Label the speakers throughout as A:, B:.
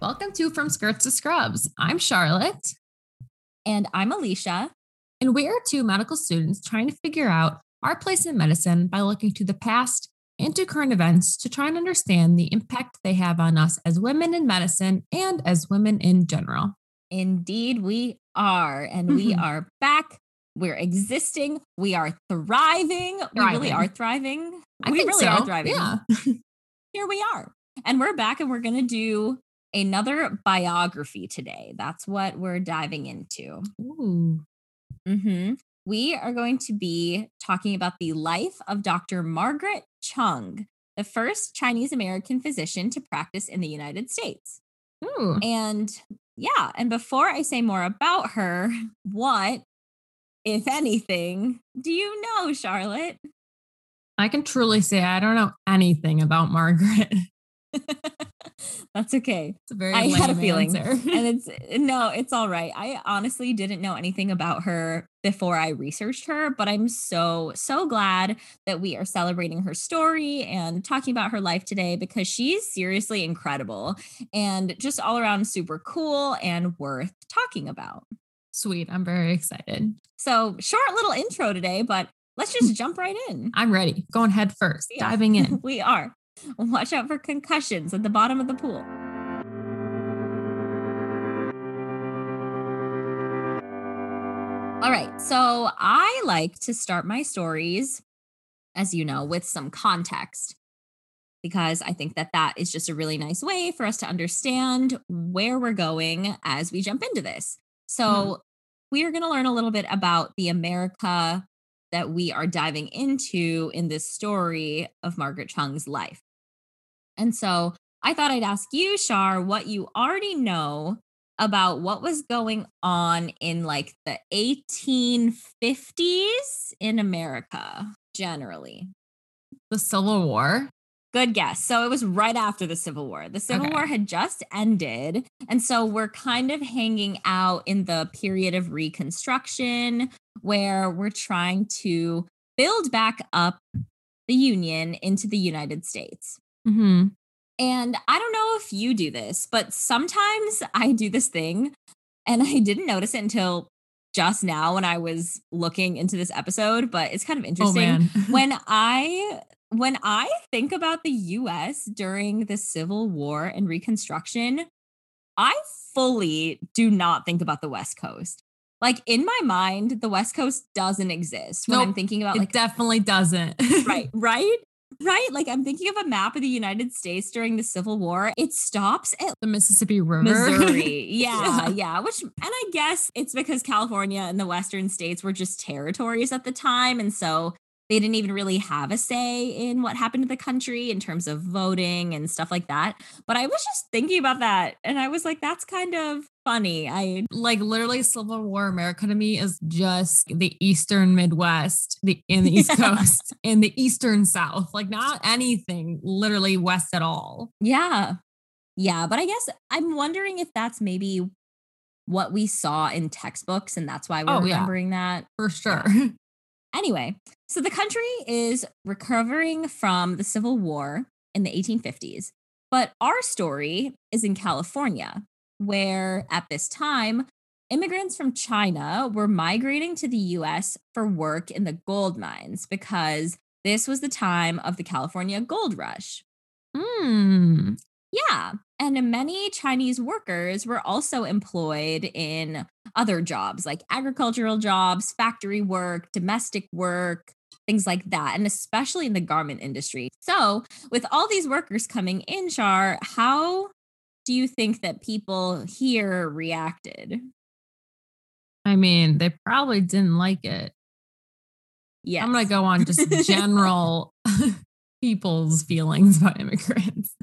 A: Hello.
B: Hi there. Welcome to From Skirts to Scrubs. I'm Charlotte.
A: And I'm Alicia.
B: And we are two medical students trying to figure out our place in medicine by looking to the past and to current events to try and understand the impact they have on us as women in medicine and as women in general.
A: Indeed, we are. And we mm-hmm. are back. We're existing. We are thriving. We really are thriving.
B: I
A: we really
B: so.
A: are thriving.
B: Yeah.
A: Here we are. And we're back and we're going to do another biography today. That's what we're diving into.
B: Ooh.
A: hmm We are going to be talking about the life of Dr. Margaret Chung, the first Chinese American physician to practice in the United States.
B: Ooh.
A: And yeah, and before I say more about her, what, if anything, do you know, Charlotte?
B: I can truly say I don't know anything about Margaret.
A: That's okay.
B: It's a very
A: I had a feeling.
B: answer.
A: and it's no, it's all right. I honestly didn't know anything about her before I researched her, but I'm so, so glad that we are celebrating her story and talking about her life today because she's seriously incredible and just all around super cool and worth talking about.
B: Sweet. I'm very excited.
A: So, short little intro today, but let's just jump right in.
B: I'm ready. Going head first,
A: Yeah.
B: diving in.
A: we are. Watch out for concussions at the bottom of the pool. All right. So I like to start my stories, as you know, with some context because I think that that is just a really nice way for us to understand where we're going as we jump into this. So hmm. we are going to learn a little bit about the America that we are diving into in this story of Margaret Chung's life. And so I thought I'd ask you, Shar, what you already know about what was going on in like the 1850s in America generally.
B: The Civil War.
A: Good guess. So it was right after the Civil War. The Civil
B: Okay.
A: War had just ended. And so we're kind of hanging out in the period of Reconstruction where we're trying to build back up the Union into the United States.
B: Hmm
A: And I don't know if you do this, but sometimes I do this thing and I didn't notice it until just now when I was looking into this episode, but it's kind of
B: Oh
A: interesting
B: man.
A: when I when I think about the US during the Civil War and Reconstruction, I fully do not think about the West Coast. Like in my mind, the West Coast doesn't exist when I'm thinking about
B: it
A: like
B: definitely doesn't.
A: right, right? Right? Like I'm thinking of a map of the United States during the Civil War. It stops at
B: the Mississippi River.
A: Missouri. Yeah,
B: Yeah.
A: yeah. Which, and I guess it's because California and the Western states were just territories at the time. And so they didn't even really have a say in what happened to the country in terms of voting and stuff like that. But I was just thinking about that. And I was like, that's kind of funny. I,
B: like literally Civil War America to me is just the eastern Midwest, the in the East
A: Yeah.
B: Coast, and the eastern South. Like not anything literally west at all.
A: yeah. Yeah. But I guess I'm wondering if that's maybe what we saw in textbooks. And that's why we're
B: Oh, yeah.
A: remembering that.
B: For sure.
A: Anyway, so the country is recovering from the Civil War in the 1850s, but our story is in California, where at this time, immigrants from China were migrating to the US for work in the gold mines because this was the time of the California gold rush.
B: Hmm.
A: Yeah. And many Chinese workers were also employed in other jobs like agricultural jobs, factory work, domestic work, things like that, and especially in the garment industry. So, with all these workers coming in, Char, how do you think that people here reacted?
B: I mean, they probably didn't like it.
A: Yes.
B: I'm gonna go on just general people's feelings about immigrants.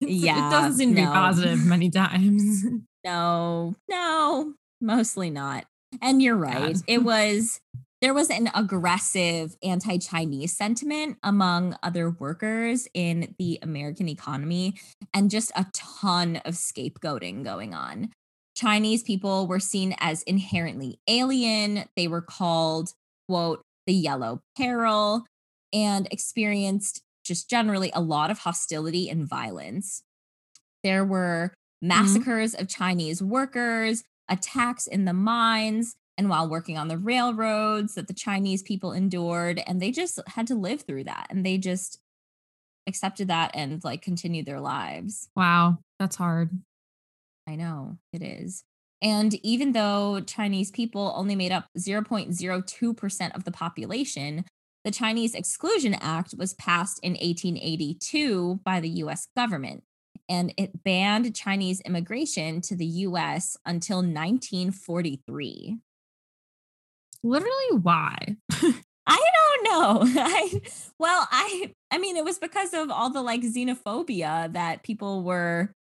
A: Yeah,
B: it doesn't seem to be positive many times.
A: No, no, mostly not. And you're right.
B: Bad.
A: It was there was an aggressive anti-Chinese sentiment among other workers in the American economy and just a ton of scapegoating going on. Chinese people were seen as inherently alien. They were called, quote, the yellow peril and experienced just generally a lot of hostility and violence. There were massacres mm-hmm. of Chinese workers, attacks in the mines, and while working on the railroads that the Chinese people endured. And they just had to live through that. And they just accepted that and like continued their lives.
B: Wow, that's hard.
A: I know it is. And even though Chinese people only made up 0.02% of the population, the Chinese Exclusion Act was passed in 1882 by the US government, and it banned Chinese immigration to the US until 1943.
B: Literally, why?
A: I don't know. I well, I I mean, it was because of all the like xenophobia that people were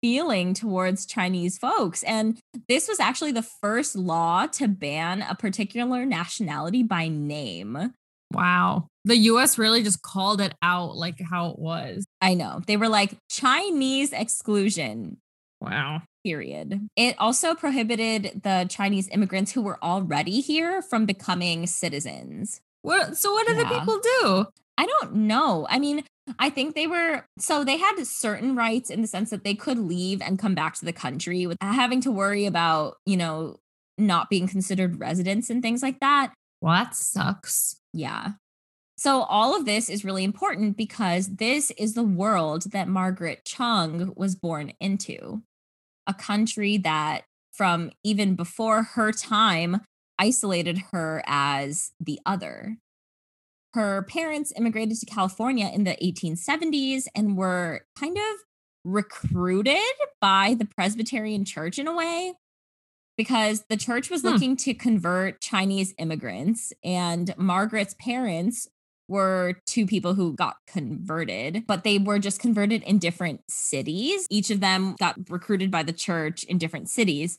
A: feeling towards Chinese folks. And this was actually the first law to ban a particular nationality by name.
B: Wow. The US really just called it out like how it was.
A: I know. They were like Chinese exclusion.
B: Wow.
A: Period. It also prohibited the Chinese immigrants who were already here from becoming citizens.
B: What so what did yeah. the people do?
A: I don't know. I mean, I think they were so they had certain rights in the sense that they could leave and come back to the country without having to worry about, you know, not being considered residents and things like that.
B: Well, that sucks.
A: Yeah. So all of this is really important because this is the world that Margaret Chung was born into. A country that from even before her time isolated her as the other her parents immigrated to California in the 1870s and were kind of recruited by the Presbyterian Church in a way because the church was hmm. looking to convert Chinese immigrants, and Margaret's parents were two people who got converted, but they were just converted in different cities. Each of them got recruited by the church in different cities.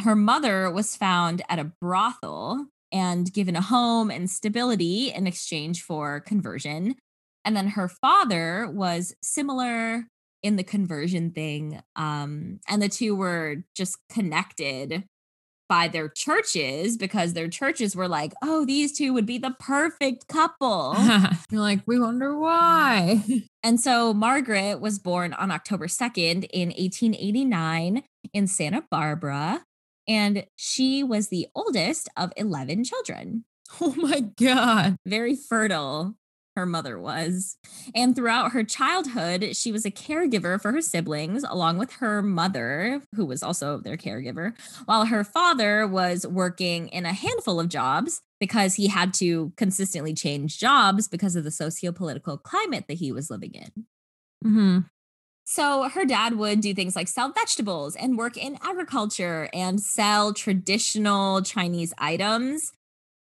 A: Her mother was found at a brothel and given a home and stability in exchange for conversion. And then her father was similar in the conversion thing. Um, and the two were just connected by their churches because their churches were like, oh, these two would be the perfect couple.
B: You're like, we wonder why.
A: and so Margaret was born on October 2nd in 1889 in Santa Barbara and she was the oldest of 11 children.
B: Oh my God.
A: Very fertile, her mother was. And throughout her childhood, she was a caregiver for her siblings, along with her mother, who was also their caregiver, while her father was working in a handful of jobs because he had to consistently change jobs because of the socio political climate that he was living in.
B: Mm-hmm.
A: So her dad would do things like sell vegetables and work in agriculture and sell traditional Chinese items.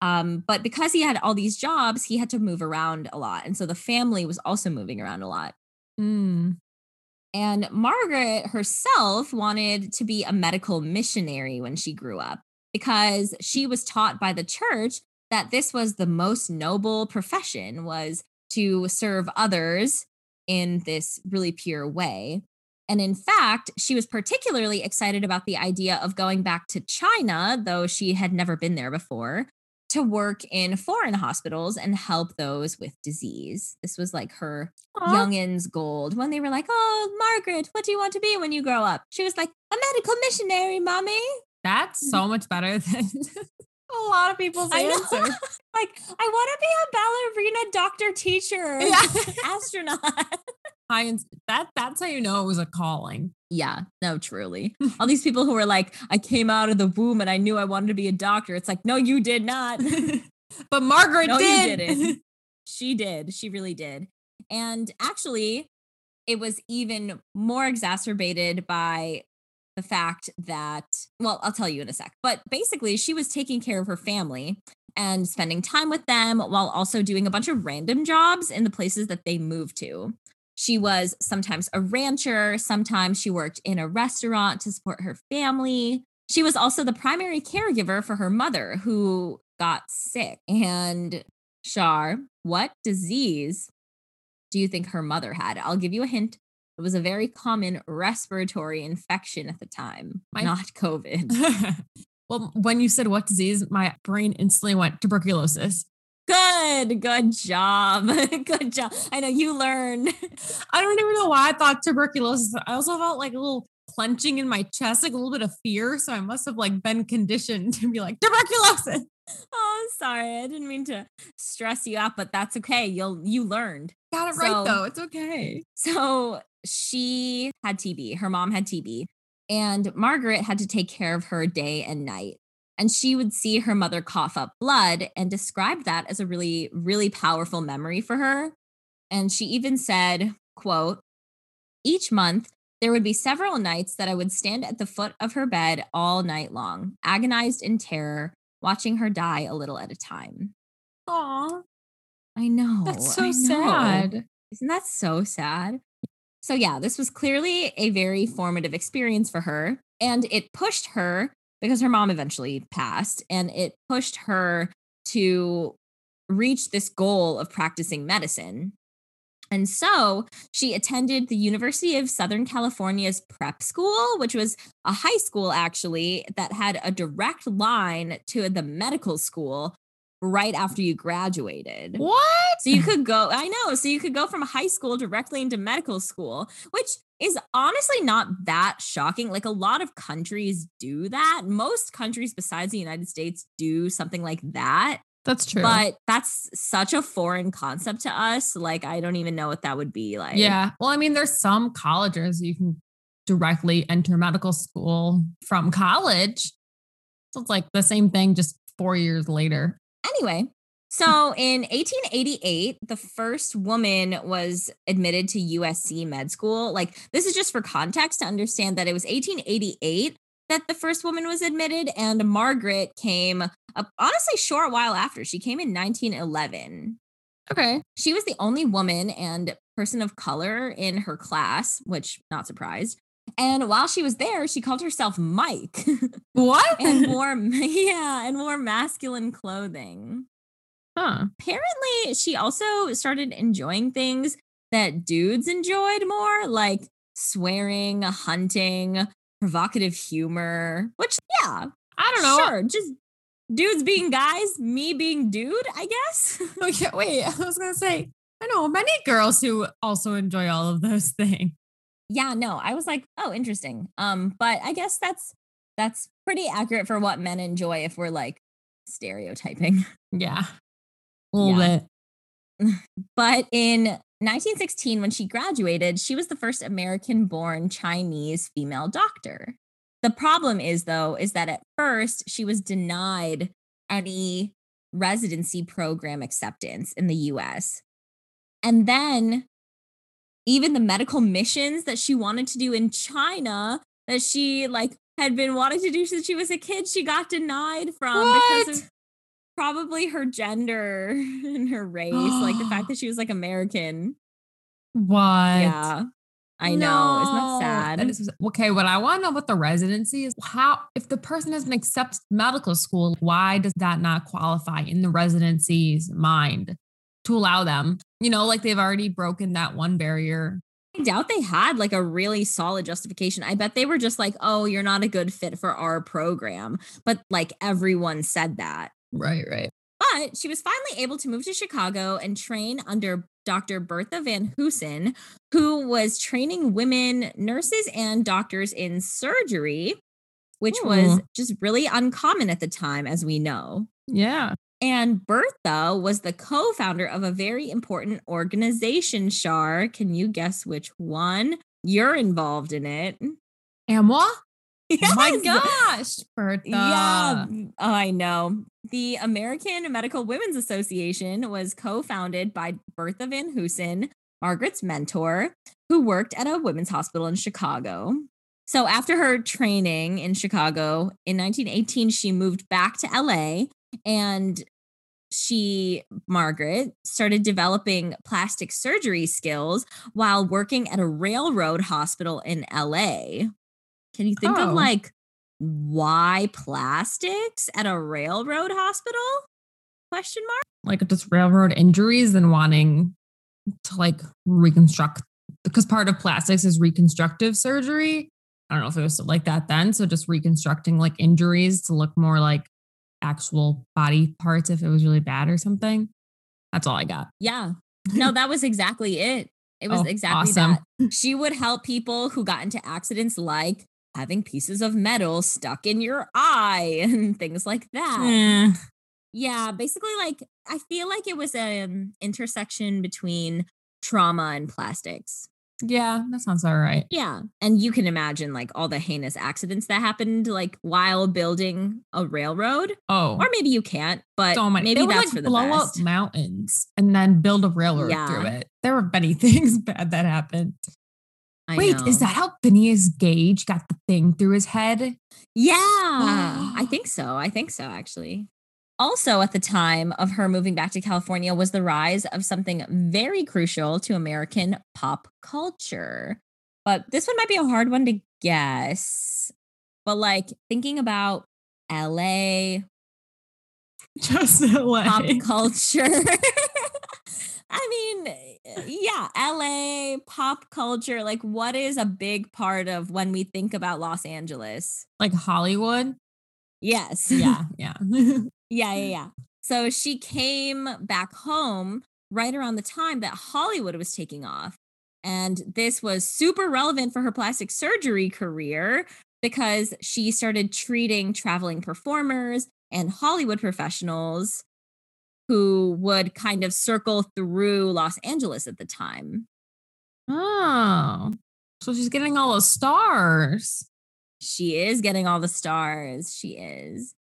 A: Um, but because he had all these jobs, he had to move around a lot. And so the family was also moving around a lot.
B: Mm.
A: And Margaret herself wanted to be a medical missionary when she grew up because she was taught by the church that this was the most noble profession was to serve others in this really pure way. And in fact, she was particularly excited about the idea of going back to China, though she had never been there before, to work in foreign hospitals and help those with disease. This was like her Aww. youngin's gold when they were like, Oh, Margaret, what do you want to be when you grow up? She was like, A medical missionary, mommy.
B: That's mm. so much better than a lot of people's answer.
A: like, I want to be a ballerina, doctor, teacher, yeah. astronaut.
B: High that that's how you know it was a calling.
A: Yeah, no, truly. All these people who were like, I came out of the womb and I knew I wanted to be a doctor. It's like, no, you did not.
B: but Margaret no, did.
A: You didn't. she did. She really did. And actually, it was even more exacerbated by the fact that, well, I'll tell you in a sec, but basically, she was taking care of her family and spending time with them while also doing a bunch of random jobs in the places that they moved to. She was sometimes a rancher, sometimes she worked in a restaurant to support her family. She was also the primary caregiver for her mother, who got sick. And Shar, what disease do you think her mother had? I'll give you a hint. It was a very common respiratory infection at the time, my- not COVID.
B: well, when you said what disease, my brain instantly went tuberculosis.
A: Good, good job. good job. I know you learned.
B: I don't even know why I thought tuberculosis. I also felt like a little clenching in my chest, like a little bit of fear. So I must have like been conditioned to be like tuberculosis.
A: Oh, sorry. I didn't mean to stress you out, but that's okay. You'll you learned.
B: Got it
A: So-
B: right though. It's okay.
A: So she had TB. Her mom had TB. And Margaret had to take care of her day and night. And she would see her mother cough up blood and described that as a really, really powerful memory for her. And she even said, quote, each month there would be several nights that I would stand at the foot of her bed all night long, agonized in terror, watching her die a little at a time.
B: Aw,
A: I know.
B: that's so
A: know.
B: sad.
A: Isn't that so sad? So, yeah, this was clearly a very formative experience for her. And it pushed her because her mom eventually passed, and it pushed her to reach this goal of practicing medicine. And so she attended the University of Southern California's prep school, which was a high school actually that had a direct line to the medical school right after you graduated.
B: What?
A: So you could go, I know. So you could go from high school directly into medical school, which is honestly not that shocking. Like a lot of countries do that. Most countries besides the United States do something like that.
B: That's true.
A: But that's such a foreign concept to us. Like, I don't even know what that would be like.
B: yeah. Well, I mean, there's some colleges you can directly enter medical school from college. So it's like the same thing, just four years later.
A: Anyway, so in 1888, the first woman was admitted to USC med school. Like, this is just for context to understand that it was 1888 that the first woman was admitted, and Margaret came, honestly, short while after. She came in 1911.
B: Okay.
A: She was the only woman and person of color in her class, which not surprised. And while she was there, she called herself Mike
B: What?
A: and wore yeah, and wore masculine clothing
B: huh.
A: apparently she also started enjoying things that dudes enjoyed more, like swearing, hunting, provocative humor, which, yeah,
B: I don't know.
A: sure, just dudes being guys, me being dude, I guess.
B: Okay, wait. I was gonna say, I know many girls who also enjoy all of those things.
A: yeah, no, I was like, oh, interesting. Um, but I guess that's that's pretty accurate for what men enjoy if we're like stereotyping.
B: Yeah. A little
A: Yeah.
B: bit.
A: But in 1916, when she graduated, she was the first American born Chinese female doctor. The problem is, though, is that at first she was denied any residency program acceptance in the US. And then even the medical missions that she wanted to do in China that she like had been wanting to do since she was a kid, she got denied from because of probably her gender and her race, like the fact that she was like American.
B: What?
A: Yeah. I know. Isn't that sad?
B: That is- okay, what I want to know about the residency is how, if the person has been accepted medical school, why does that not qualify in the residency's mind to allow them? You know, like they've already broken that one barrier.
A: I doubt they had like a really solid justification. I bet they were just like, oh, you're not a good fit for our program. But like everyone said that.
B: Right, right.
A: But she was finally able to move to Chicago and train under Dr. Bertha Van Hoosen, who was training women nurses and doctors in surgery, which was just really uncommon at the time, as we know.
B: Yeah.
A: And Bertha was the co founder of a very important organization, Shar. Can you guess which one? You're involved in it.
B: Amwa? Oh my gosh, Bertha.
A: Yeah. Oh, I know. The American Medical Women's Association was co founded by Bertha Van Hoosen, Margaret's mentor, who worked at a women's hospital in Chicago. So, after her training in Chicago in 1918, she moved back to LA and she, Margaret, started developing plastic surgery skills while working at a railroad hospital in LA. Can you think
B: Oh.
A: of like why plastics at a railroad hospital? Question mark.
B: Like just railroad injuries and wanting to like reconstruct because part of plastics is reconstructive surgery. I don't know if it was like that then. So just reconstructing like injuries to look more like actual body parts if it was really bad or something. That's all I got.
A: Yeah. No, that was exactly it. It was
B: Oh,
A: exactly
B: awesome.
A: that. She would help people who got into accidents like having pieces of metal stuck in your eye and things like that.
B: Eh,
A: Yeah, basically like I feel like it was an intersection between trauma and plastics.
B: yeah, that sounds all right.
A: Yeah. And you can imagine like all the heinous accidents that happened like while building a railroad.
B: Oh,
A: Or maybe you can't, but
B: so many.
A: maybe
B: they would
A: that's
B: like
A: for the
B: blow
A: best.
B: up mountains and then build a railroad
A: Yeah.
B: through it. There were many things bad that happened.
A: I
B: Wait, is that how Phineas Gage got the thing through his head?
A: Yeah, I think so. I think so, actually. Also, at the time of her moving back to California, was the rise of something very crucial to American pop culture. But this one might be a hard one to guess. But like thinking about LA,
B: Just LA.
A: pop culture. I mean, eh, eh, yeah, LA, pop culture. Like, what is a big part of when we think about Los Angeles?
B: like Hollywood.
A: Yes.
B: Yeah, yeah.
A: Yeah, yeah, yeah. So she came back home right around the time that Hollywood was taking off. And this was super relevant for her plastic surgery career because she started treating traveling performers and Hollywood professionals who would kind of circle through Los Angeles at the time.
B: oh, so she's getting all the stars.
A: She is getting all the stars. She is.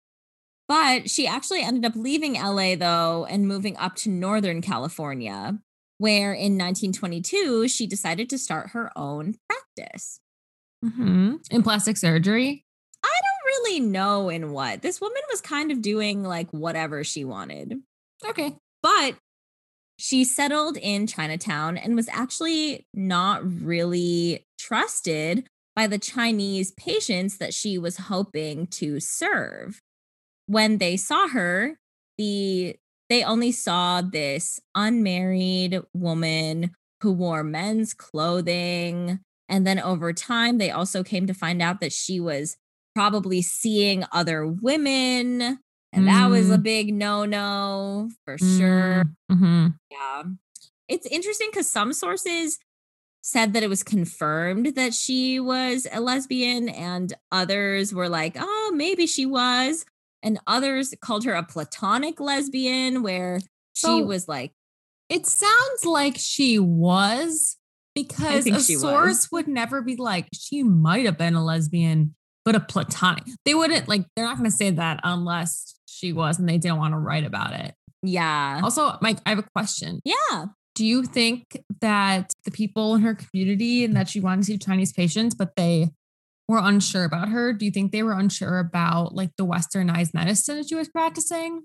A: But she actually ended up leaving LA though and moving up to Northern California, where in 1922 she decided to start her own practice.
B: hmm In plastic surgery.
A: I don't really know in what. This woman was kind of doing like whatever she wanted.
B: Okay.
A: But she settled in Chinatown and was actually not really trusted by the Chinese patients that she was hoping to serve. When they saw her, the they only saw this unmarried woman who wore men's clothing and then over time they also came to find out that she was probably seeing other women and that was a
B: Mm.
A: big no-no for sure.
B: hmm
A: Yeah. It's interesting because some sources said that it was confirmed that she was a lesbian, and others were like, oh, maybe she was. And others called her a platonic lesbian, where she
B: So-
A: was like,
B: It sounds like she was because a
A: she was.
B: source would never be like, she might have been a lesbian, but a platonic. They wouldn't like, they're not going to say that unless she was and they didn't want to write about it.
A: yeah.
B: Also, Mike, I have a question.
A: Yeah.
B: Do you think that the people in her community and that she wanted to see Chinese patients, but they were unsure about her? Do you think they were unsure about like the westernized medicine that she was practicing?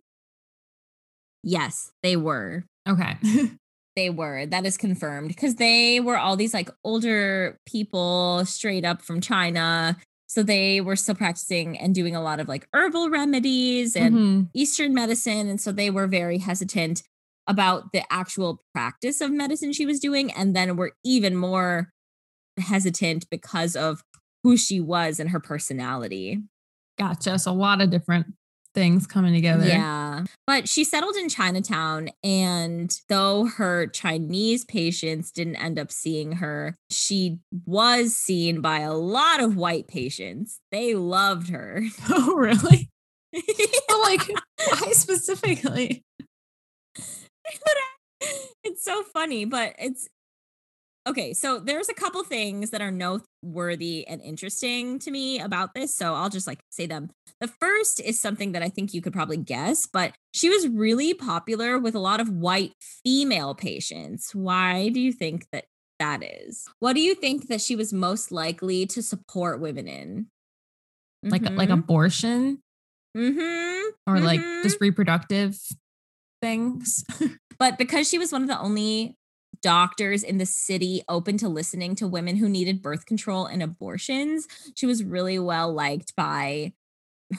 A: Yes, they were.
B: Okay.
A: They were. That is confirmed because they were all these like older people straight up from China. So they were still practicing and doing a lot of like herbal remedies and
B: Mhm.
A: Eastern medicine. And so they were very hesitant about the actual practice of medicine she was doing. And then were even more hesitant because of who she was and her personality.
B: Gotcha. So a lot of different things coming together.
A: Yeah. But she settled in Chinatown. And though her Chinese patients didn't end up seeing her, she was seen by a lot of white patients. They loved her.
B: Oh, really? But like, why specifically?
A: it's so funny, but it's okay. So there's a couple things that are noteworthy and interesting to me about this. So I'll just like say them. The first is something that I think you could probably guess, but she was really popular with a lot of white female patients. Why do you think that that is? What do you think that she was most likely to support women in?
B: Like like abortion
A: mm-hmm.
B: or like
A: Mhm.
B: just reproductive things?
A: But because she was one of the only doctors in the city open to listening to women who needed birth control and abortions, she was really well liked by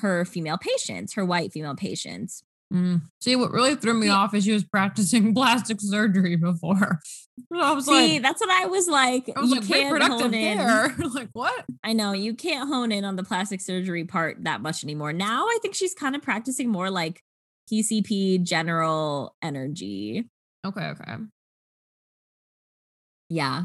A: her female patients, her white female patients.
B: Mm. See, what really threw me
A: Yeah.
B: off is she was practicing plastic surgery before. I was
A: See,
B: like,
A: that's what I was like.
B: I was
A: you
B: like
A: can't hone in.
B: care. like what?
A: I know you can't hone in on the plastic surgery part that much anymore. Now I think she's kind of practicing more like PCP general energy.
B: Okay, okay.
A: Yeah.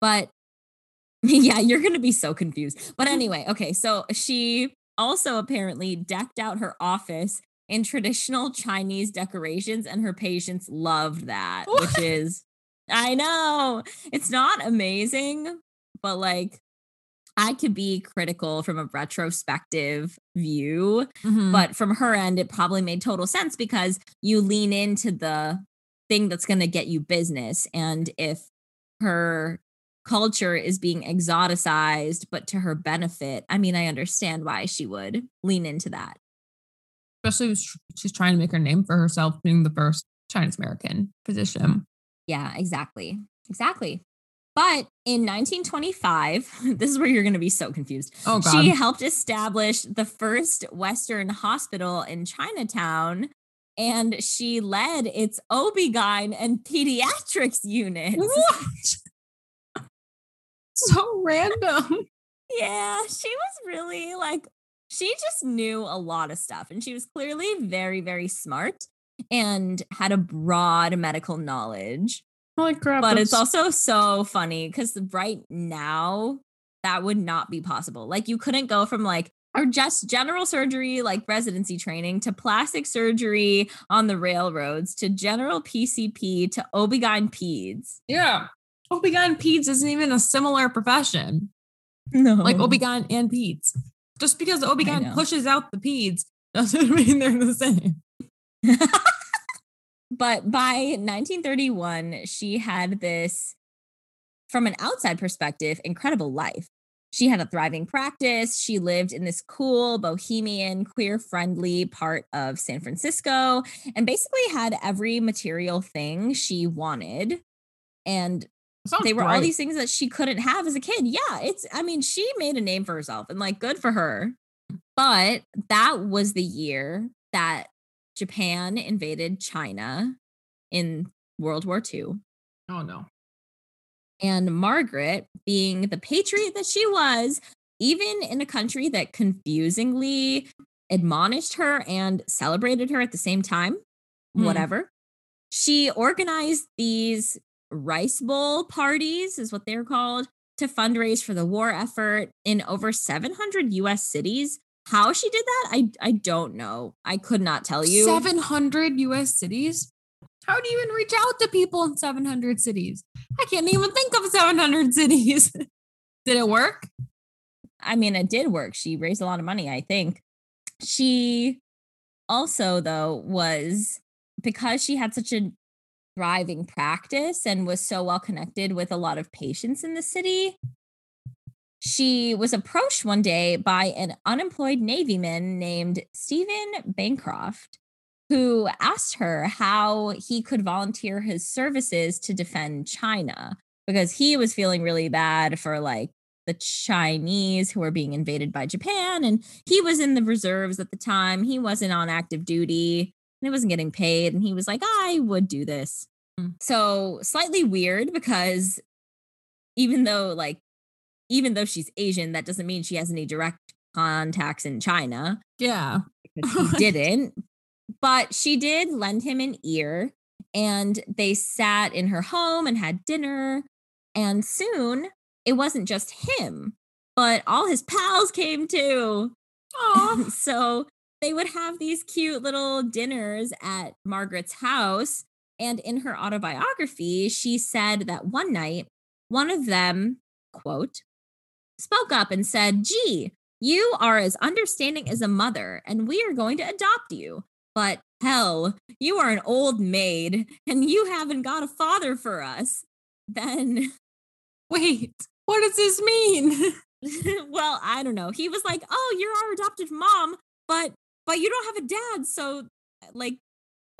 A: But yeah, you're going to be so confused. But anyway, okay. So she also apparently decked out her office in traditional Chinese decorations, and her patients loved that, what? which is, I know it's not amazing, but like I could be critical from a retrospective view, mm-hmm. but from her end, it probably made total sense because you lean into the thing that's going to get you business. And if her culture is being exoticized, but to her benefit, I mean, I understand why she would lean into that.
B: Especially she's trying to make her name for herself being the first Chinese American physician.
A: Yeah, exactly. Exactly. But in 1925, this is where you're going to be so confused. Oh, God. She helped establish the first Western hospital in Chinatown and she led its OB-GYN and pediatrics units.
B: What? so random.
A: Yeah, she was really like, she just knew a lot of stuff and she was clearly very, very smart and had a broad medical knowledge.
B: Holy crap.
A: But it's also so funny because right now, that would not be possible. Like, you couldn't go from like, or just general surgery, like residency training, to plastic surgery on the railroads, to general PCP, to OB-GYN peds.
B: Yeah. OB-GYN peds isn't even a similar profession.
A: No.
B: Like OB-GYN and peds. Just because OB-GYN pushes out the peds doesn't mean they're the same.
A: But by 1931, she had this, from an outside perspective, incredible life. She had a thriving practice. She lived in this cool, bohemian, queer friendly part of San Francisco and basically had every material thing she wanted. And they were great. all these things that she couldn't have as a kid. Yeah, it's, I mean, she made a name for herself and like good for her. But that was the year that Japan invaded China in World War II.
B: Oh, no.
A: And Margaret, being the patriot that she was, even in a country that confusingly admonished her and celebrated her at the same time, mm. whatever, she organized these rice bowl parties, is what they're called, to fundraise for the war effort in over 700 US cities how she did that, I I don't know. I could not tell you.
B: 700 US cities? How do you even reach out to people in 700 cities? I can't even think of 700 cities. did it work?
A: I mean, it did work. She raised a lot of money, I think. She also, though, was because she had such a thriving practice and was so well connected with a lot of patients in the city, she was approached one day by an unemployed Navy man named Stephen Bancroft, who asked her how he could volunteer his services to defend China because he was feeling really bad for like the Chinese who were being invaded by Japan. And he was in the reserves at the time. He wasn't on active duty and he wasn't getting paid. And he was like, I would do this. Mm. So slightly weird because even though like even though she's Asian, that doesn't mean she has any direct contacts in China.
B: Yeah.
A: Because he didn't. But she did lend him an ear and they sat in her home and had dinner. And soon it wasn't just him, but all his pals came too.
B: Oh,
A: so they would have these cute little dinners at Margaret's house. And in her autobiography, she said that one night, one of them, quote, spoke up and said, Gee, you are as understanding as a mother, and we are going to adopt you. But hell, you are an old maid and you haven't got a father for us. Then,
B: wait, what does this mean?
A: well, I don't know. He was like, "Oh, you're our adopted mom, but but you don't have a dad, so like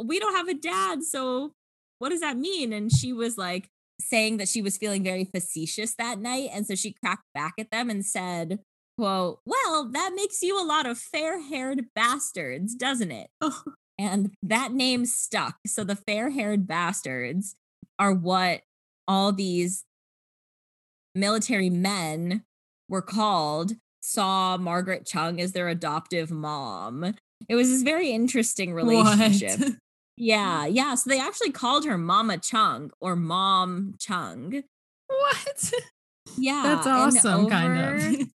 A: we don't have a dad, so what does that mean?" And she was like, saying that she was feeling very facetious that night. And so she cracked back at them and said, quote, well, that makes you a lot of fair haired bastards, doesn't it? Oh. And that name stuck. So the fair haired bastards are what all these military men were called, saw Margaret Chung as their adoptive mom. It was this very interesting relationship. Yeah, yeah. So they actually called her Mama Chung or Mom Chung.
B: What?
A: Yeah.
B: That's awesome, kind of.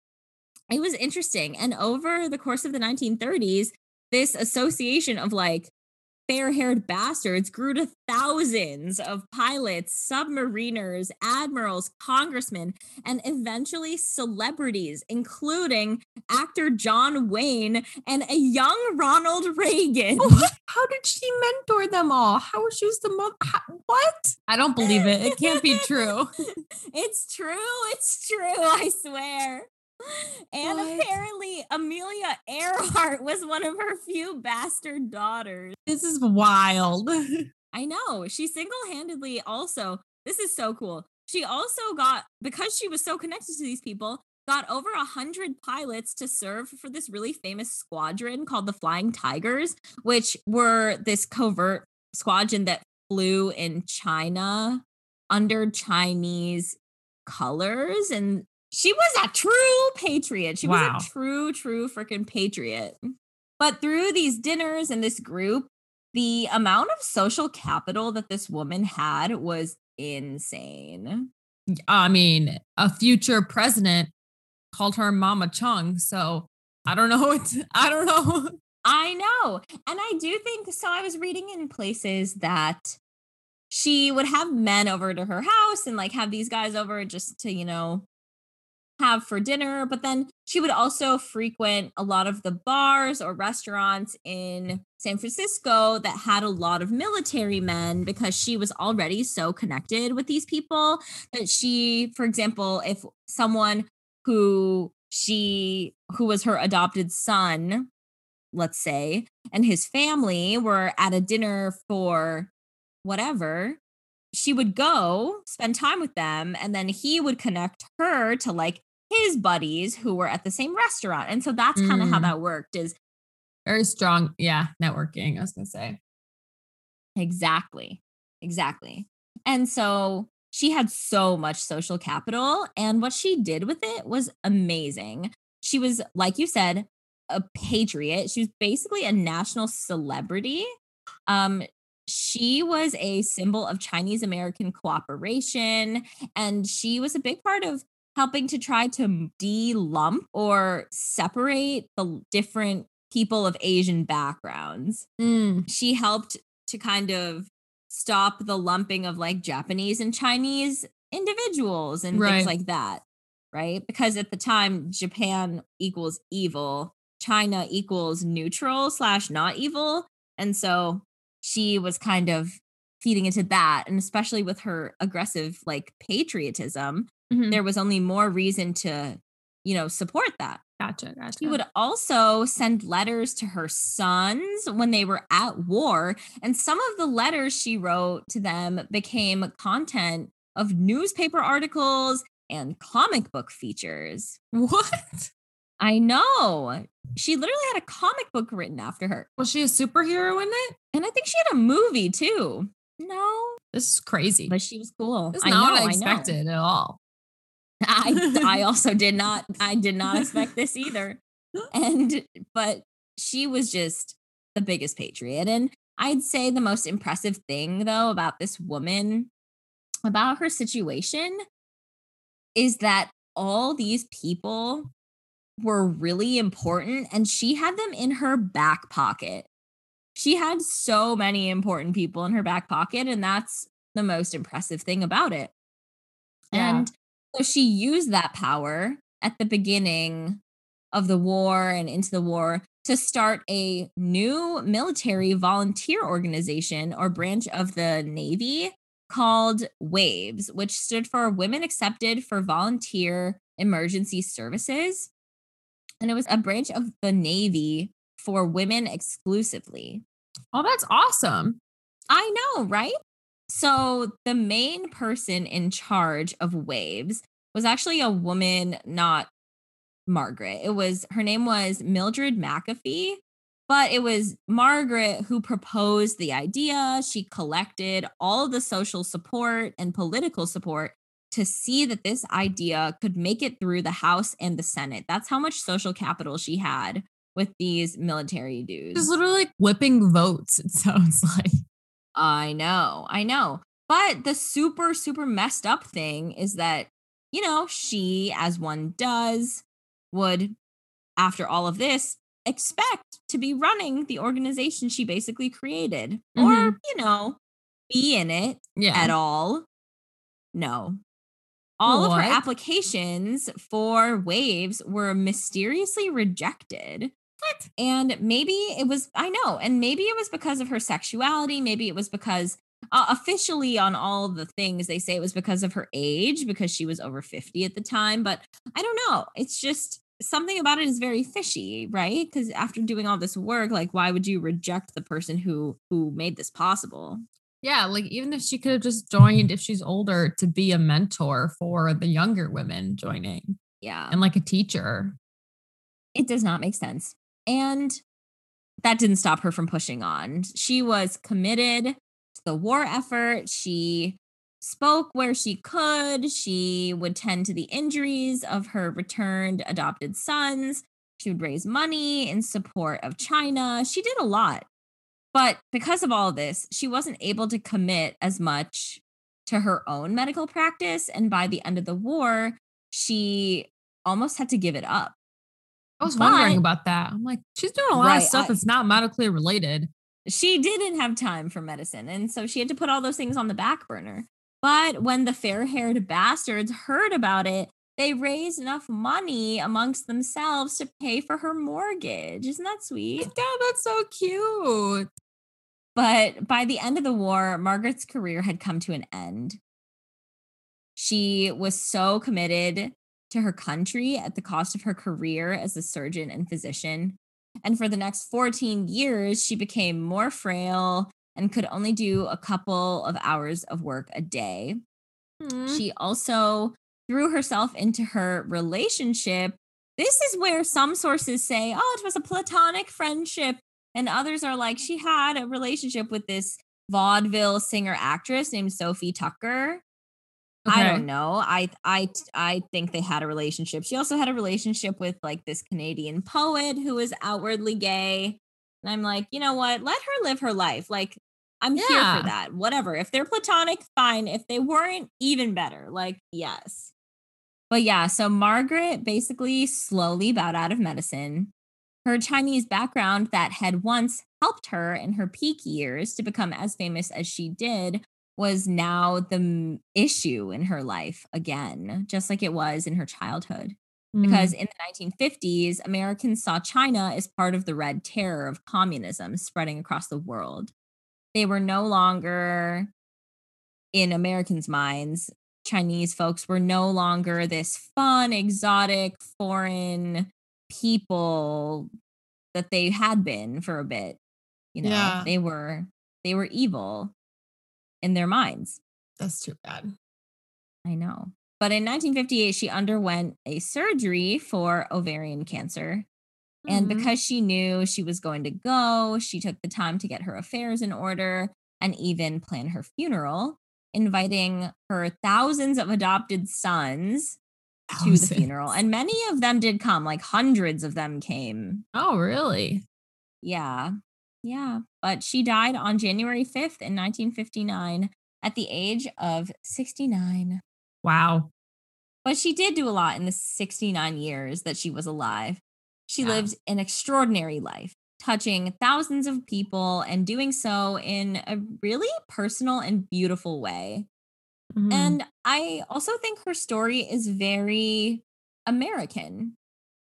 A: It was interesting. And over the course of the 1930s, this association of like fair haired bastards grew to thousands of pilots, submariners, admirals, congressmen, and eventually celebrities, including actor John Wayne and a young Ronald Reagan.
B: Oh, how did she mentor them all? How was she the mom? How, what? I don't believe it. It can't be true.
A: it's true. It's true. I swear. And what? apparently, Amelia Earhart was one of her few bastard daughters.
B: This is wild.
A: I know. She single handedly also, this is so cool. She also got, because she was so connected to these people, got over a hundred pilots to serve for this really famous squadron called the Flying Tigers, which were this covert squadron that flew in China under Chinese colors and she was a true patriot. She wow. was a true, true freaking patriot. But through these dinners and this group, the amount of social capital that this woman had was insane.
B: I mean, a future president called her Mama Chung. So I don't know. I don't know.
A: I know. And I do think so. I was reading in places that she would have men over to her house and like have these guys over just to, you know, have for dinner. But then she would also frequent a lot of the bars or restaurants in San Francisco that had a lot of military men because she was already so connected with these people that she, for example, if someone who she, who was her adopted son, let's say, and his family were at a dinner for whatever, she would go spend time with them and then he would connect her to like his buddies who were at the same restaurant. And so that's kind of how mm. that worked is
B: very strong, yeah, networking, I was going to say.
A: Exactly. Exactly. And so she had so much social capital and what she did with it was amazing. She was like you said, a patriot. She was basically a national celebrity. Um she was a symbol of Chinese American cooperation and she was a big part of helping to try to de-lump or separate the different people of Asian backgrounds. Mm. She helped to kind of stop the lumping of like Japanese and Chinese individuals and right. things like that, right? Because at the time, Japan equals evil, China equals neutral slash not evil. And so she was kind of feeding into that. And especially with her aggressive like patriotism, mm-hmm. there was only more reason to, you know, support that.
B: Gotcha, gotcha.
A: She would also send letters to her sons when they were at war. And some of the letters she wrote to them became content of newspaper articles and comic book features.
B: What?
A: I know. She literally had a comic book written after her.
B: Was she a superhero in it?
A: And I think she had a movie too. No.
B: This is crazy.
A: But she was cool.
B: This is I not know, what I expected I at all.
A: I I also did not I did not expect this either. And but she was just the biggest patriot and I'd say the most impressive thing though about this woman about her situation is that all these people were really important and she had them in her back pocket. She had so many important people in her back pocket and that's the most impressive thing about it. Yeah. And so she used that power at the beginning of the war and into the war to start a new military volunteer organization or branch of the Navy called WAVES, which stood for Women Accepted for Volunteer Emergency Services. And it was a branch of the Navy for women exclusively.
B: Oh, that's awesome.
A: I know, right? So the main person in charge of Waves was actually a woman, not Margaret. It was her name was Mildred McAfee, but it was Margaret who proposed the idea. She collected all the social support and political support to see that this idea could make it through the House and the Senate. That's how much social capital she had with these military dudes.
B: It's literally like whipping votes, it sounds like.
A: I know, I know. But the super, super messed up thing is that, you know, she, as one does, would, after all of this, expect to be running the organization she basically created mm-hmm. or, you know, be in it yeah. at all. No. All what? of her applications for WAVES were mysteriously rejected. What? And maybe it was, I know, and maybe it was because of her sexuality. Maybe it was because uh, officially on all the things they say it was because of her age because she was over 50 at the time but i don't know it's just something about it is very fishy right because after doing all this work like why would you reject the person who who made this possible
B: yeah like even if she could have just joined if she's older to be a mentor for the younger women joining
A: yeah
B: and like a teacher
A: it does not make sense and that didn't stop her from pushing on she was committed to the war effort. She spoke where she could. She would tend to the injuries of her returned adopted sons. She would raise money in support of China. She did a lot. But because of all of this, she wasn't able to commit as much to her own medical practice. And by the end of the war, she almost had to give it up.
B: I was but, wondering about that. I'm like, she's doing a lot right, of stuff I, that's not medically related
A: she didn't have time for medicine. And so she had to put all those things on the back burner. But when the fair haired bastards heard about it, they raised enough money amongst themselves to pay for her mortgage. Isn't that sweet?
B: Yeah, that's so cute.
A: But by the end of the war, Margaret's career had come to an end. She was so committed to her country at the cost of her career as a surgeon and physician and for the next 14 years, she became more frail and could only do a couple of hours of work a day. Mm. She also threw herself into her relationship. This is where some sources say, oh, it was a platonic friendship. And others are like, she had a relationship with this vaudeville singer actress named Sophie Tucker. Okay. I don't know. I I I think they had a relationship. She also had a relationship with like this Canadian poet who was outwardly gay. And I'm like, you know what? Let her live her life. Like I'm yeah. here for that. Whatever. If they're platonic, fine. If they weren't, even better. Like, yes. But yeah, so Margaret basically slowly bowed out of medicine. Her Chinese background that had once helped her in her peak years to become as famous as she did was now the issue in her life again, just like it was in her childhood. Mm. Because in the 1950s, Americans saw China as part of the Red Terror of communism spreading across the world. They were no longer, in Americans' minds, Chinese folks were no longer this fun, exotic, foreign people that they had been for a bit. You know, yeah. they were they were evil in their minds.
B: That's too bad.
A: I know. But in 1958, she underwent a surgery for ovarian cancer. Mm-hmm. And because she knew she was going to go, she took the time to get her affairs in order and even plan her funeral, inviting her thousands of adopted sons thousands. to the funeral. And many of them did come, like hundreds of them came.
B: Oh, really?
A: Yeah. Yeah, but she died on January 5th in 1959 at the age of 69.
B: Wow.
A: But she did do a lot in the 69 years that she was alive. She yeah. lived an extraordinary life, touching thousands of people and doing so in a really personal and beautiful way. Mm-hmm. And I also think her story is very American.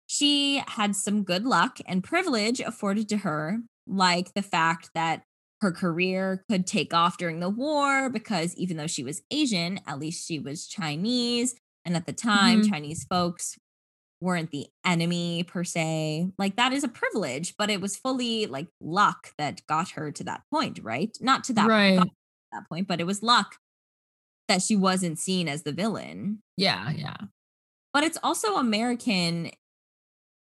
A: She had some good luck and privilege afforded to her like the fact that her career could take off during the war because even though she was Asian, at least she was Chinese. And at the time, mm-hmm. Chinese folks weren't the enemy per se. Like that is a privilege, but it was fully like luck that got her to that point, right? Not to that, right. that point, but it was luck that she wasn't seen as the villain.
B: Yeah, yeah.
A: But it's also American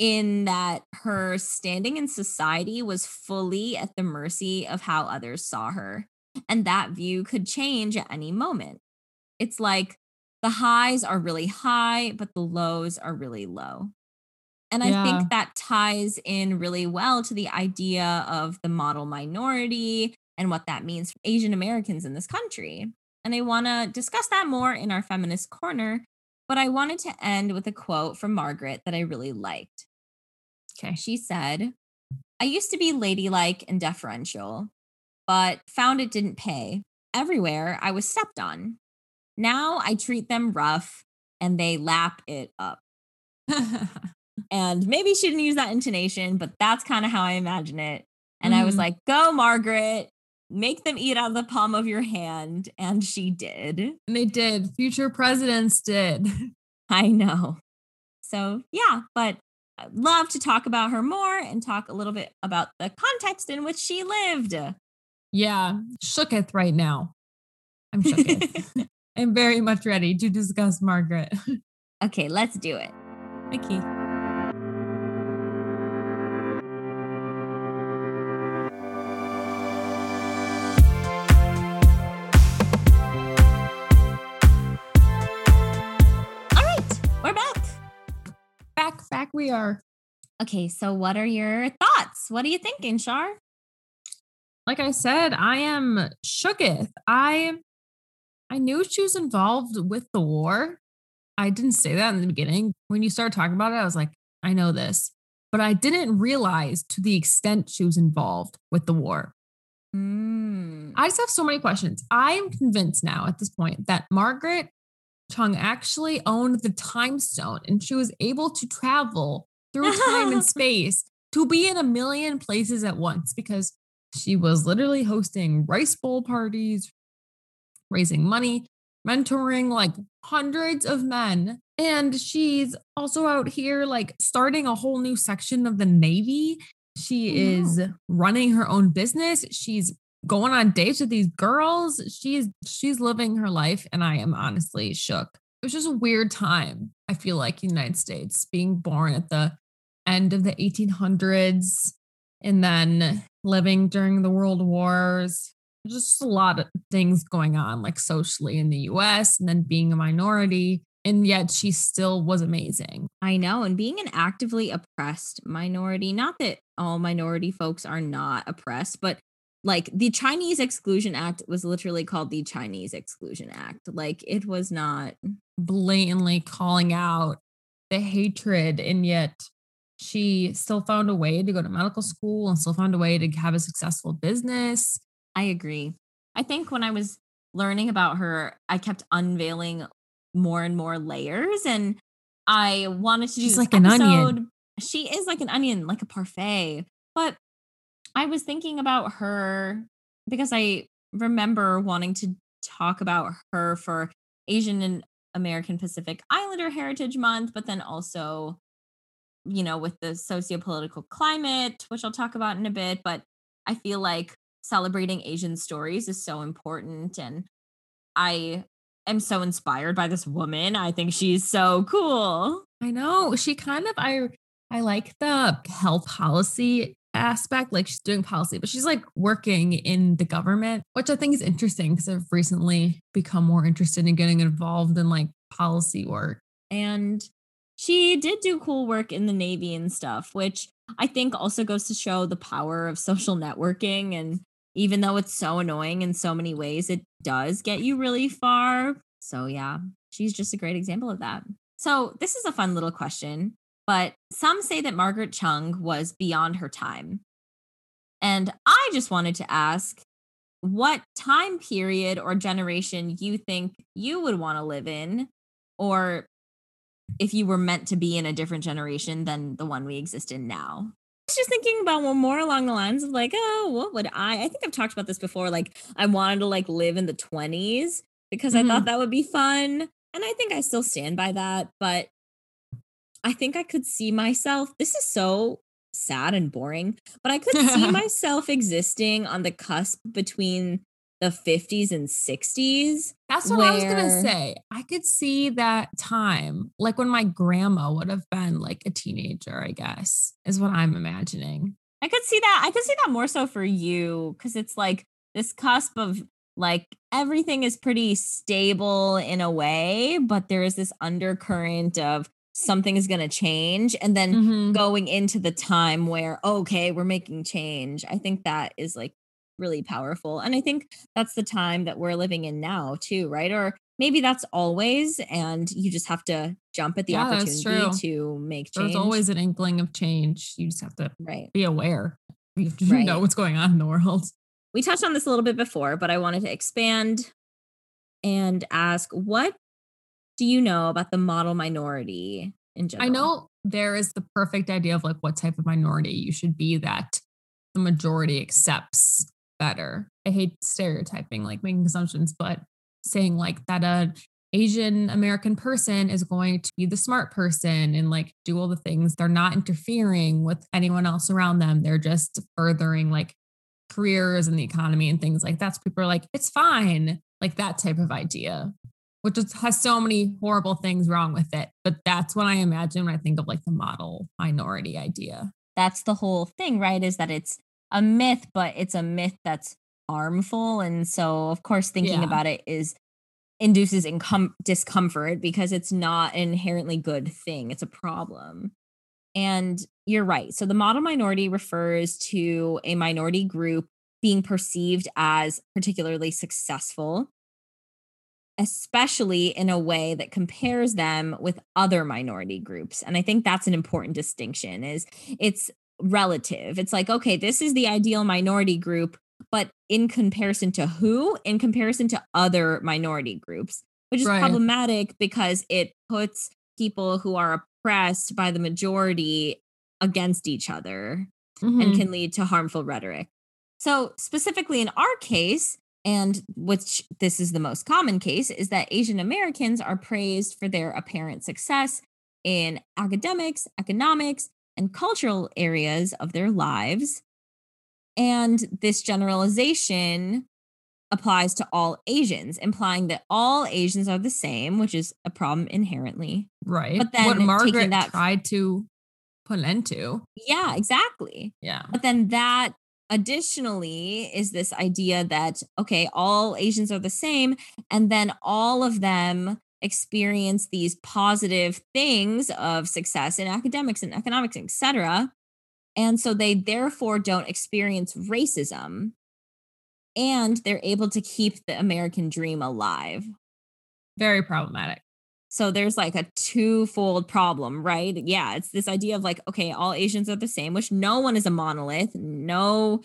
A: in that her standing in society was fully at the mercy of how others saw her. And that view could change at any moment. It's like the highs are really high, but the lows are really low. And yeah. I think that ties in really well to the idea of the model minority and what that means for Asian Americans in this country. And I want to discuss that more in our feminist corner. But I wanted to end with a quote from Margaret that I really liked.
B: Okay.
A: She said, I used to be ladylike and deferential, but found it didn't pay. Everywhere I was stepped on. Now I treat them rough and they lap it up. and maybe she didn't use that intonation, but that's kind of how I imagine it. And mm-hmm. I was mm-hmm. like, go, Margaret, make them eat out of the palm of your hand. And she did.
B: And they did. Future presidents did.
A: I know. So, yeah, but I'd love to talk about her more and talk a little bit about the context in which she lived.
B: Yeah, shooketh right now. I'm shooketh. I'm very much ready to discuss Margaret.
A: okay, let's do it.
B: Mickey. We are.
A: Okay, so what are your thoughts? What are you thinking, Shar?
B: Like I said, I am shooketh. I I knew she was involved with the war. I didn't say that in the beginning. When you started talking about it, I was like, I know this. But I didn't realize to the extent she was involved with the war.
A: Mm.
B: I just have so many questions. I am convinced now at this point that Margaret Chung actually owned the time stone and she was able to travel through time and space to be in a million places at once because she was literally hosting rice bowl parties, raising money, mentoring like hundreds of men. And she's also out here like starting a whole new section of the Navy. She oh, is running her own business. She's going on dates with these girls. She's she's living her life, and I am honestly shook. It was just a weird time. I feel like United States being born at the end of the 1800s and then living during the world wars just a lot of things going on like socially in the US and then being a minority and yet she still was amazing.
A: I know. And being an actively oppressed minority, not that all minority folks are not oppressed, but like the Chinese Exclusion Act was literally called the Chinese Exclusion Act. Like it was not
B: blatantly calling out the hatred, and yet she still found a way to go to medical school and still found a way to have a successful business.
A: I agree. I think when I was learning about her, I kept unveiling more and more layers, and I wanted to do
B: She's like episode. an onion.
A: She is like an onion, like a parfait. But I was thinking about her because I remember wanting to talk about her for Asian and American Pacific Islander Heritage Month, but then also, you know, with the sociopolitical climate, which I'll talk about in a bit. But I feel like celebrating Asian stories is so important. And I am so inspired by this woman. I think she's so cool.
B: I know. She kind of, I, I like the health policy aspect like she's doing policy but she's like working in the government which i think is interesting because i've recently become more interested in getting involved in like policy work.
A: And she did do cool work in the navy and stuff which i think also goes to show the power of social networking and even though it's so annoying in so many ways it does get you really far. So yeah she's just a great example of that. So this is a fun little question but some say that Margaret Chung was beyond her time. And I just wanted to ask what time period or generation you think you would want to live in, or if you were meant to be in a different generation than the one we exist in now. I was just thinking about one more along the lines of like, oh, what would I? I think I've talked about this before. Like, I wanted to like live in the 20s because mm-hmm. I thought mm-hmm. that would be fun. And I think I still stand by that. But I think I could see myself. This is so sad and boring, but I could see myself existing on the cusp between the 50s and 60s.
B: That's what where... I was going to say. I could see that time, like when my grandma would have been like a teenager, I guess, is what I'm imagining.
A: I could see that. I could see that more so for you because it's like this cusp of like everything is pretty stable in a way, but there is this undercurrent of something is going to change and then mm-hmm. going into the time where okay we're making change i think that is like really powerful. And I think that's the time that we're living in now, too, right? Or maybe that's always, and you just have to jump at the
B: Yeah,
A: opportunity to make change.
B: There's always an inkling of change. You just have to
A: right.
B: be aware. You have to
A: Right.
B: know what's going on in the world.
A: We touched on this a little bit before, but I wanted to expand and ask what do you know about the model minority in general?
B: I know there is the perfect idea of like what type of minority you should be that the majority accepts better. I hate stereotyping, like making assumptions, but saying like that a Asian American person is going to be the smart person and like do all the things. They're not interfering with anyone else around them. They're just furthering like careers and the economy and things like that. So people are like, it's fine. Like that type of idea, which is, has so many horrible things wrong with it. But that's what I imagine when I think of like the model minority idea.
A: that's the whole thing, right? Is that it's a myth, but it's a myth that's harmful. And so, of course, thinking
B: Yeah.
A: about it is induces incom- discomfort because it's not an inherently good thing, it's a problem. And you're right. So, the model minority refers to a minority group being perceived as particularly successful, especially in a way that compares them with other minority groups. And I think that's an important distinction is it's relative. It's like, okay, this is the ideal minority group, but in comparison to who? In comparison to other minority groups, which is
B: Right.
A: problematic because it puts people who are oppressed by the majority against each other and
B: Mhm.
A: can lead to harmful rhetoric. So, specifically in our case, and which this is the most common case, is that Asian Americans are praised for their apparent success in academics, economics, and cultural areas of their lives. And this generalization applies to all Asians, implying that all Asians are the same, which is a problem inherently.
B: right.
A: but then
B: what Margaret
A: that-
B: tried to put an end to.
A: Yeah, exactly.
B: Yeah.
A: But then that additionally is this idea that, okay, all Asians are the same. And then all of them experience these positive things of success in academics and economics, etc. And so they therefore don't experience racism and they're able to keep the American dream alive.
B: Very problematic.
A: So there's like a twofold problem, right? Yeah, it's this idea of like, okay, all Asians are the same, which no one is a monolith, no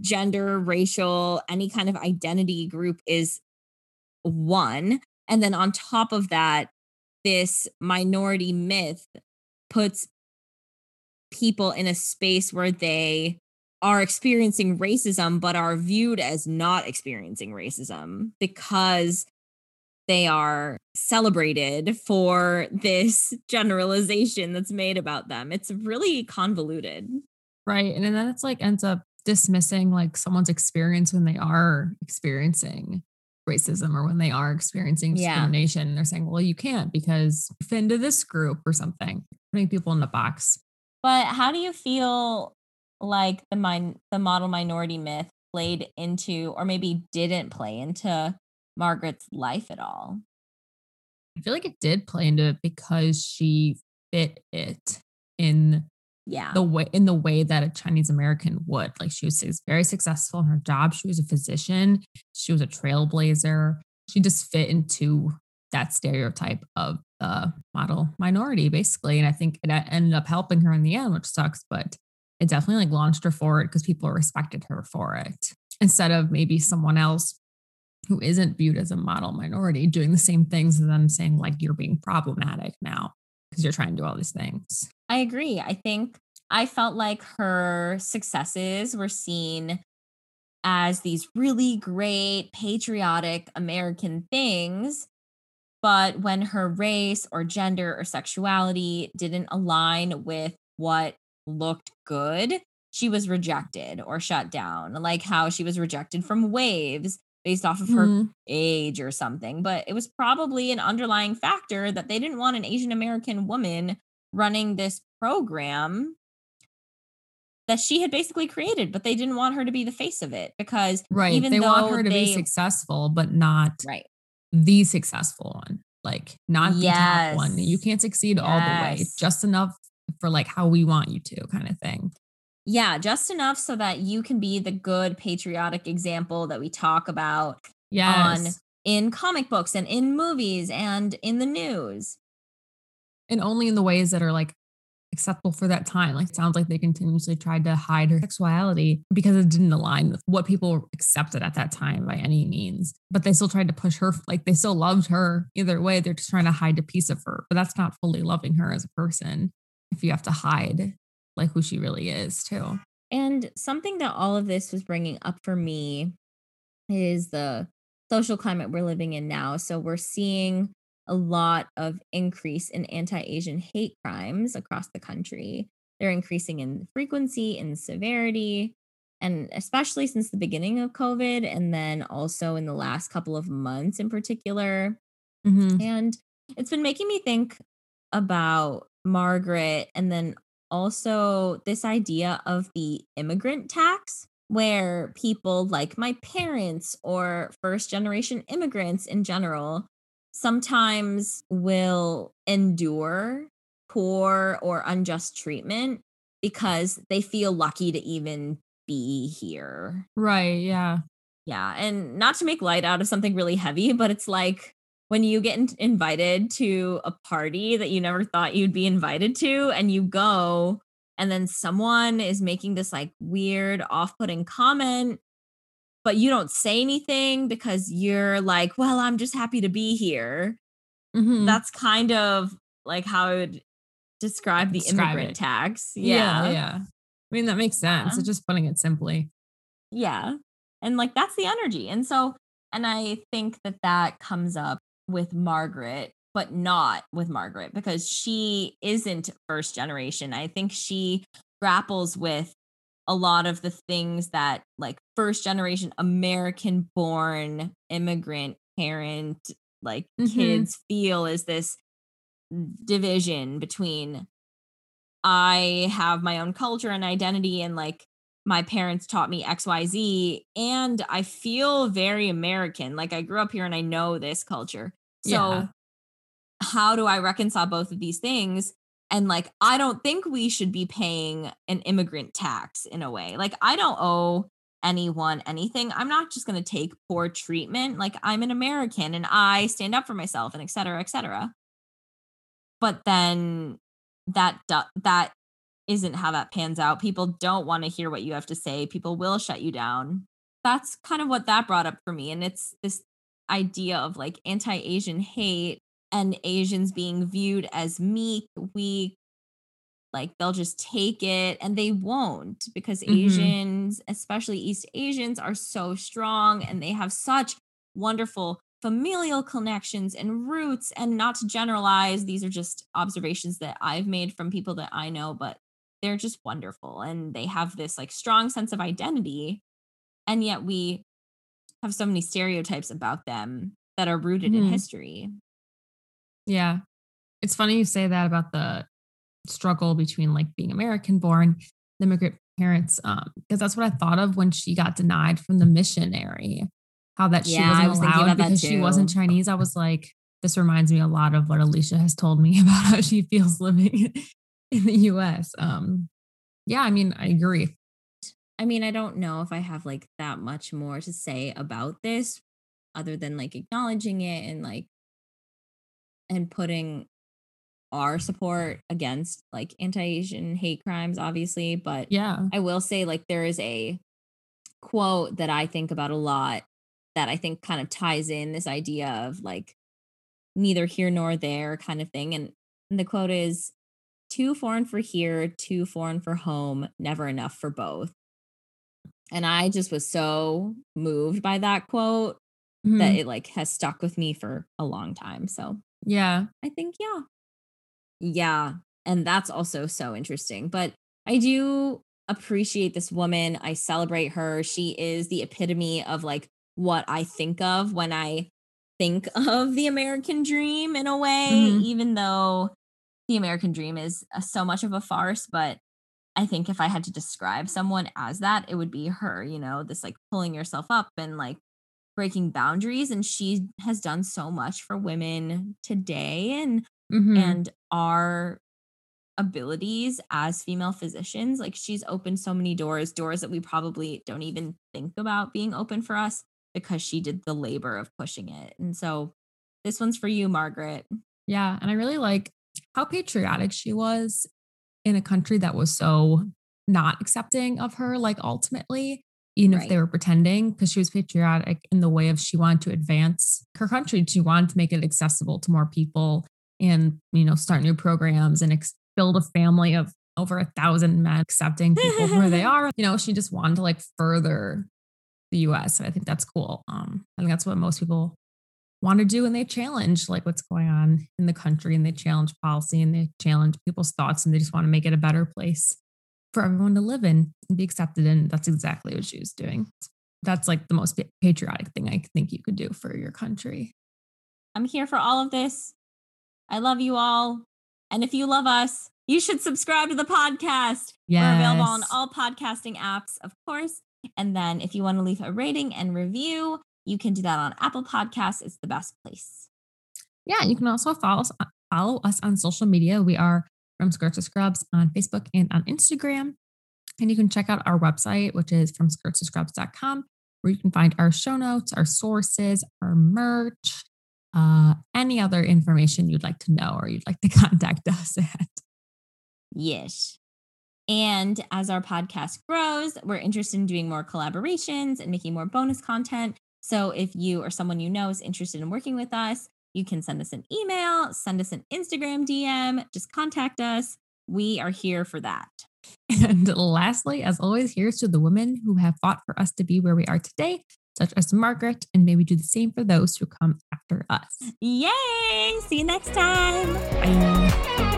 A: gender, racial, any kind of identity group is one. And then on top of that, this minority myth puts people in a space where they are experiencing racism, but are viewed as not experiencing racism because they are celebrated for this generalization that's made about them. It's really convoluted.
B: Right. And then it's like ends up dismissing like someone's experience when they are experiencing racism or when they are experiencing
A: Yeah.
B: discrimination. They're saying, well, you can't because you fit into this group or something, putting people in a box.
A: But how do you feel like the min- the model minority myth played into or maybe didn't play into Margaret's life at all?
B: I feel like it did play into it because she fit it in
A: Yeah.
B: the way in the way that a Chinese American would. Like she was very successful in her job. She was a physician. She was a trailblazer. She just fit into that stereotype of the model minority, basically. And I think it ended up helping her in the end, which sucks, but it definitely like launched her forward because people respected her for it instead of maybe someone else who isn't viewed as a model minority doing the same things and then saying like you're being problematic now because you're trying to do all these things.
A: I agree. I think I felt like her successes were seen as these really great patriotic American things. But when her race or gender or sexuality didn't align with what looked good, she was rejected or shut down, like how she was rejected from WAVES based off of her
B: Mhm.
A: age or something. But it was probably an underlying factor that they didn't want an Asian American woman running this program that she had basically created, but they didn't want her to be the face of it because
B: Right.
A: even
B: they want
A: though
B: her to
A: they-
B: be successful, but not
A: right,
B: the successful one. Like not the top one. You can't succeed all the way. Just enough for like how we want you to, kind of thing.
A: Yeah, just enough so that you can be the good patriotic example that we talk about
B: Yes.
A: on in comic books and in movies and in the news.
B: and only in the ways that are like acceptable for that time. Like it sounds like they continuously tried to hide her sexuality because it didn't align with what people accepted at that time by any means. But they still tried to push her, like they still loved her either way. They're just trying to hide a piece of her, but that's not fully loving her as a person if you have to hide like who she really is too.
A: And something that all of this was bringing up for me is the social climate we're living in now. So we're seeing a lot of increase in anti-Asian hate crimes across the country. They're increasing in frequency and severity, and especially since the beginning of COVID, and then also in the last couple of months in particular.
B: Mhm.
A: And it's been making me think about Margaret and then also this idea of the immigrant tax, where people like my parents or first generation immigrants in general sometimes will endure poor or unjust treatment because they feel lucky to even be here.
B: Right. Yeah.
A: Yeah, and not to make light out of something really heavy, but it's like when you get in- invited to a party that you never thought you'd be invited to, and you go, and then someone is making this like weird, off putting comment, but you don't say anything because you're like, well, I'm just happy to be here.
B: Mhm.
A: That's kind of like how I would describe the
B: Describe
A: immigrant
B: it.
A: tax.
B: yeah.
A: Yeah.
B: Yeah. I mean, that makes sense.
A: Yeah.
B: It's just putting it simply.
A: Yeah. And like that's the energy. And so, and I think that that comes up with Margaret, but not with Margaret because she isn't first generation. I think she grapples with a lot of the things that like first generation American born immigrant parent like
B: Mhm.
A: kids feel is this division between I have my own culture and identity and like my parents taught me XYZ and I feel very American. Like I grew up here and I know this culture. So
B: Yeah.
A: how do I reconcile both of these things? And like I don't think we should be paying an immigrant tax in a way. Like I don't owe anyone anything. I'm not just going to take poor treatment. Like I'm an American and I stand up for myself and et cetera, et cetera. But then that that isn't how that pans out. People don't want to hear what you have to say. People will shut you down. That's kind of what that brought up for me. And it's this idea of like anti Asian hate and Asians being viewed as meek, weak, like they'll just take it and they won't because
B: Mhm.
A: Asians, especially East Asians, are so strong and they have such wonderful familial connections and roots. And not to generalize, these are just observations that I've made from people that I know, but they're just wonderful and they have this like strong sense of identity. And yet we have so many stereotypes about them that are rooted in
B: Mhm.
A: history.
B: Yeah. It's funny you say that about the struggle between like being American born, the immigrant parents, um, because that's what I thought of when she got denied from the missionary. How that she
A: Yeah,
B: wasn't
A: was
B: allowed because she wasn't. Chinese. I was like, this reminds me a lot of what Alicia has told me about how she feels living in the US. Um, yeah, I mean, I agree.
A: I mean, I don't know if I have like that much more to say about this other than like acknowledging it and like and putting our support against like anti-Asian hate crimes obviously, but
B: Yeah.
A: I will say like there is a quote that I think about a lot that I think kind of ties in this idea of like neither here nor there kind of thing and, and the quote is too foreign for here, too foreign for home, never enough for both. And I just was so moved by that quote that
B: Mhm.
A: it like has stuck with me for a long time. So
B: yeah.
A: I think, yeah. Yeah. And that's also so interesting. But I do appreciate this woman. I celebrate her. She is the epitome of like what I think of when I think of the American dream in a way,
B: Mhm.
A: even though the American dream is uh, so much of a farce. But I think if I had to describe someone as that, it would be her, you know, this like pulling yourself up and like breaking boundaries. And she has done so much for women today and
B: Mhm.
A: and our abilities as female physicians. Like she's opened so many doors, doors that we probably don't even think about being open for us because she did the labor of pushing it. And so this one's for you, Margaret.
B: Yeah. And I really like how patriotic she was in a country that was so not accepting of her, like ultimately, even right. if they were pretending, because she was patriotic in the way of she wanted to advance her country. She wanted to make it accessible to more people and, you know, start new programs and ex- build a family of over a thousand men accepting people where they are. You know, she just wanted to like further the US. And I think that's cool. Um, I think that's what most people want to do and they challenge like what's going on in the country and they challenge policy and they challenge people's thoughts and they just want to make it a better place for everyone to live in and be accepted in. That's exactly what she was doing. That's like the most patriotic thing I think you could do for your country.
A: I'm here for all of this. I love you all. And if you love us, you should subscribe to the podcast. Yes. We're available on all podcasting apps, of course. And then if you want to leave a rating and review, you can do that on Apple Podcasts. It's the best place.
B: Yeah, you can also follow us, follow us on social media. We are from Skirts to Scrubs on Facebook and on Instagram. And you can check out our website, which is from skirts to scrubs.com, where you can find our show notes, our sources, our merch, uh, any other information you'd like to know or you'd like to contact us at.
A: Yes. And as our podcast grows, we're interested in doing more collaborations and making more bonus content. So if you or someone you know is interested in working with us, you can send us an email, send us an Instagram DM, just contact us. We are here for that.
B: And lastly, as always, here's to the women who have fought for us to be where we are today, such as Margaret, and maybe do the same for those who come after us.
A: Yay! See you next time.
B: Bye.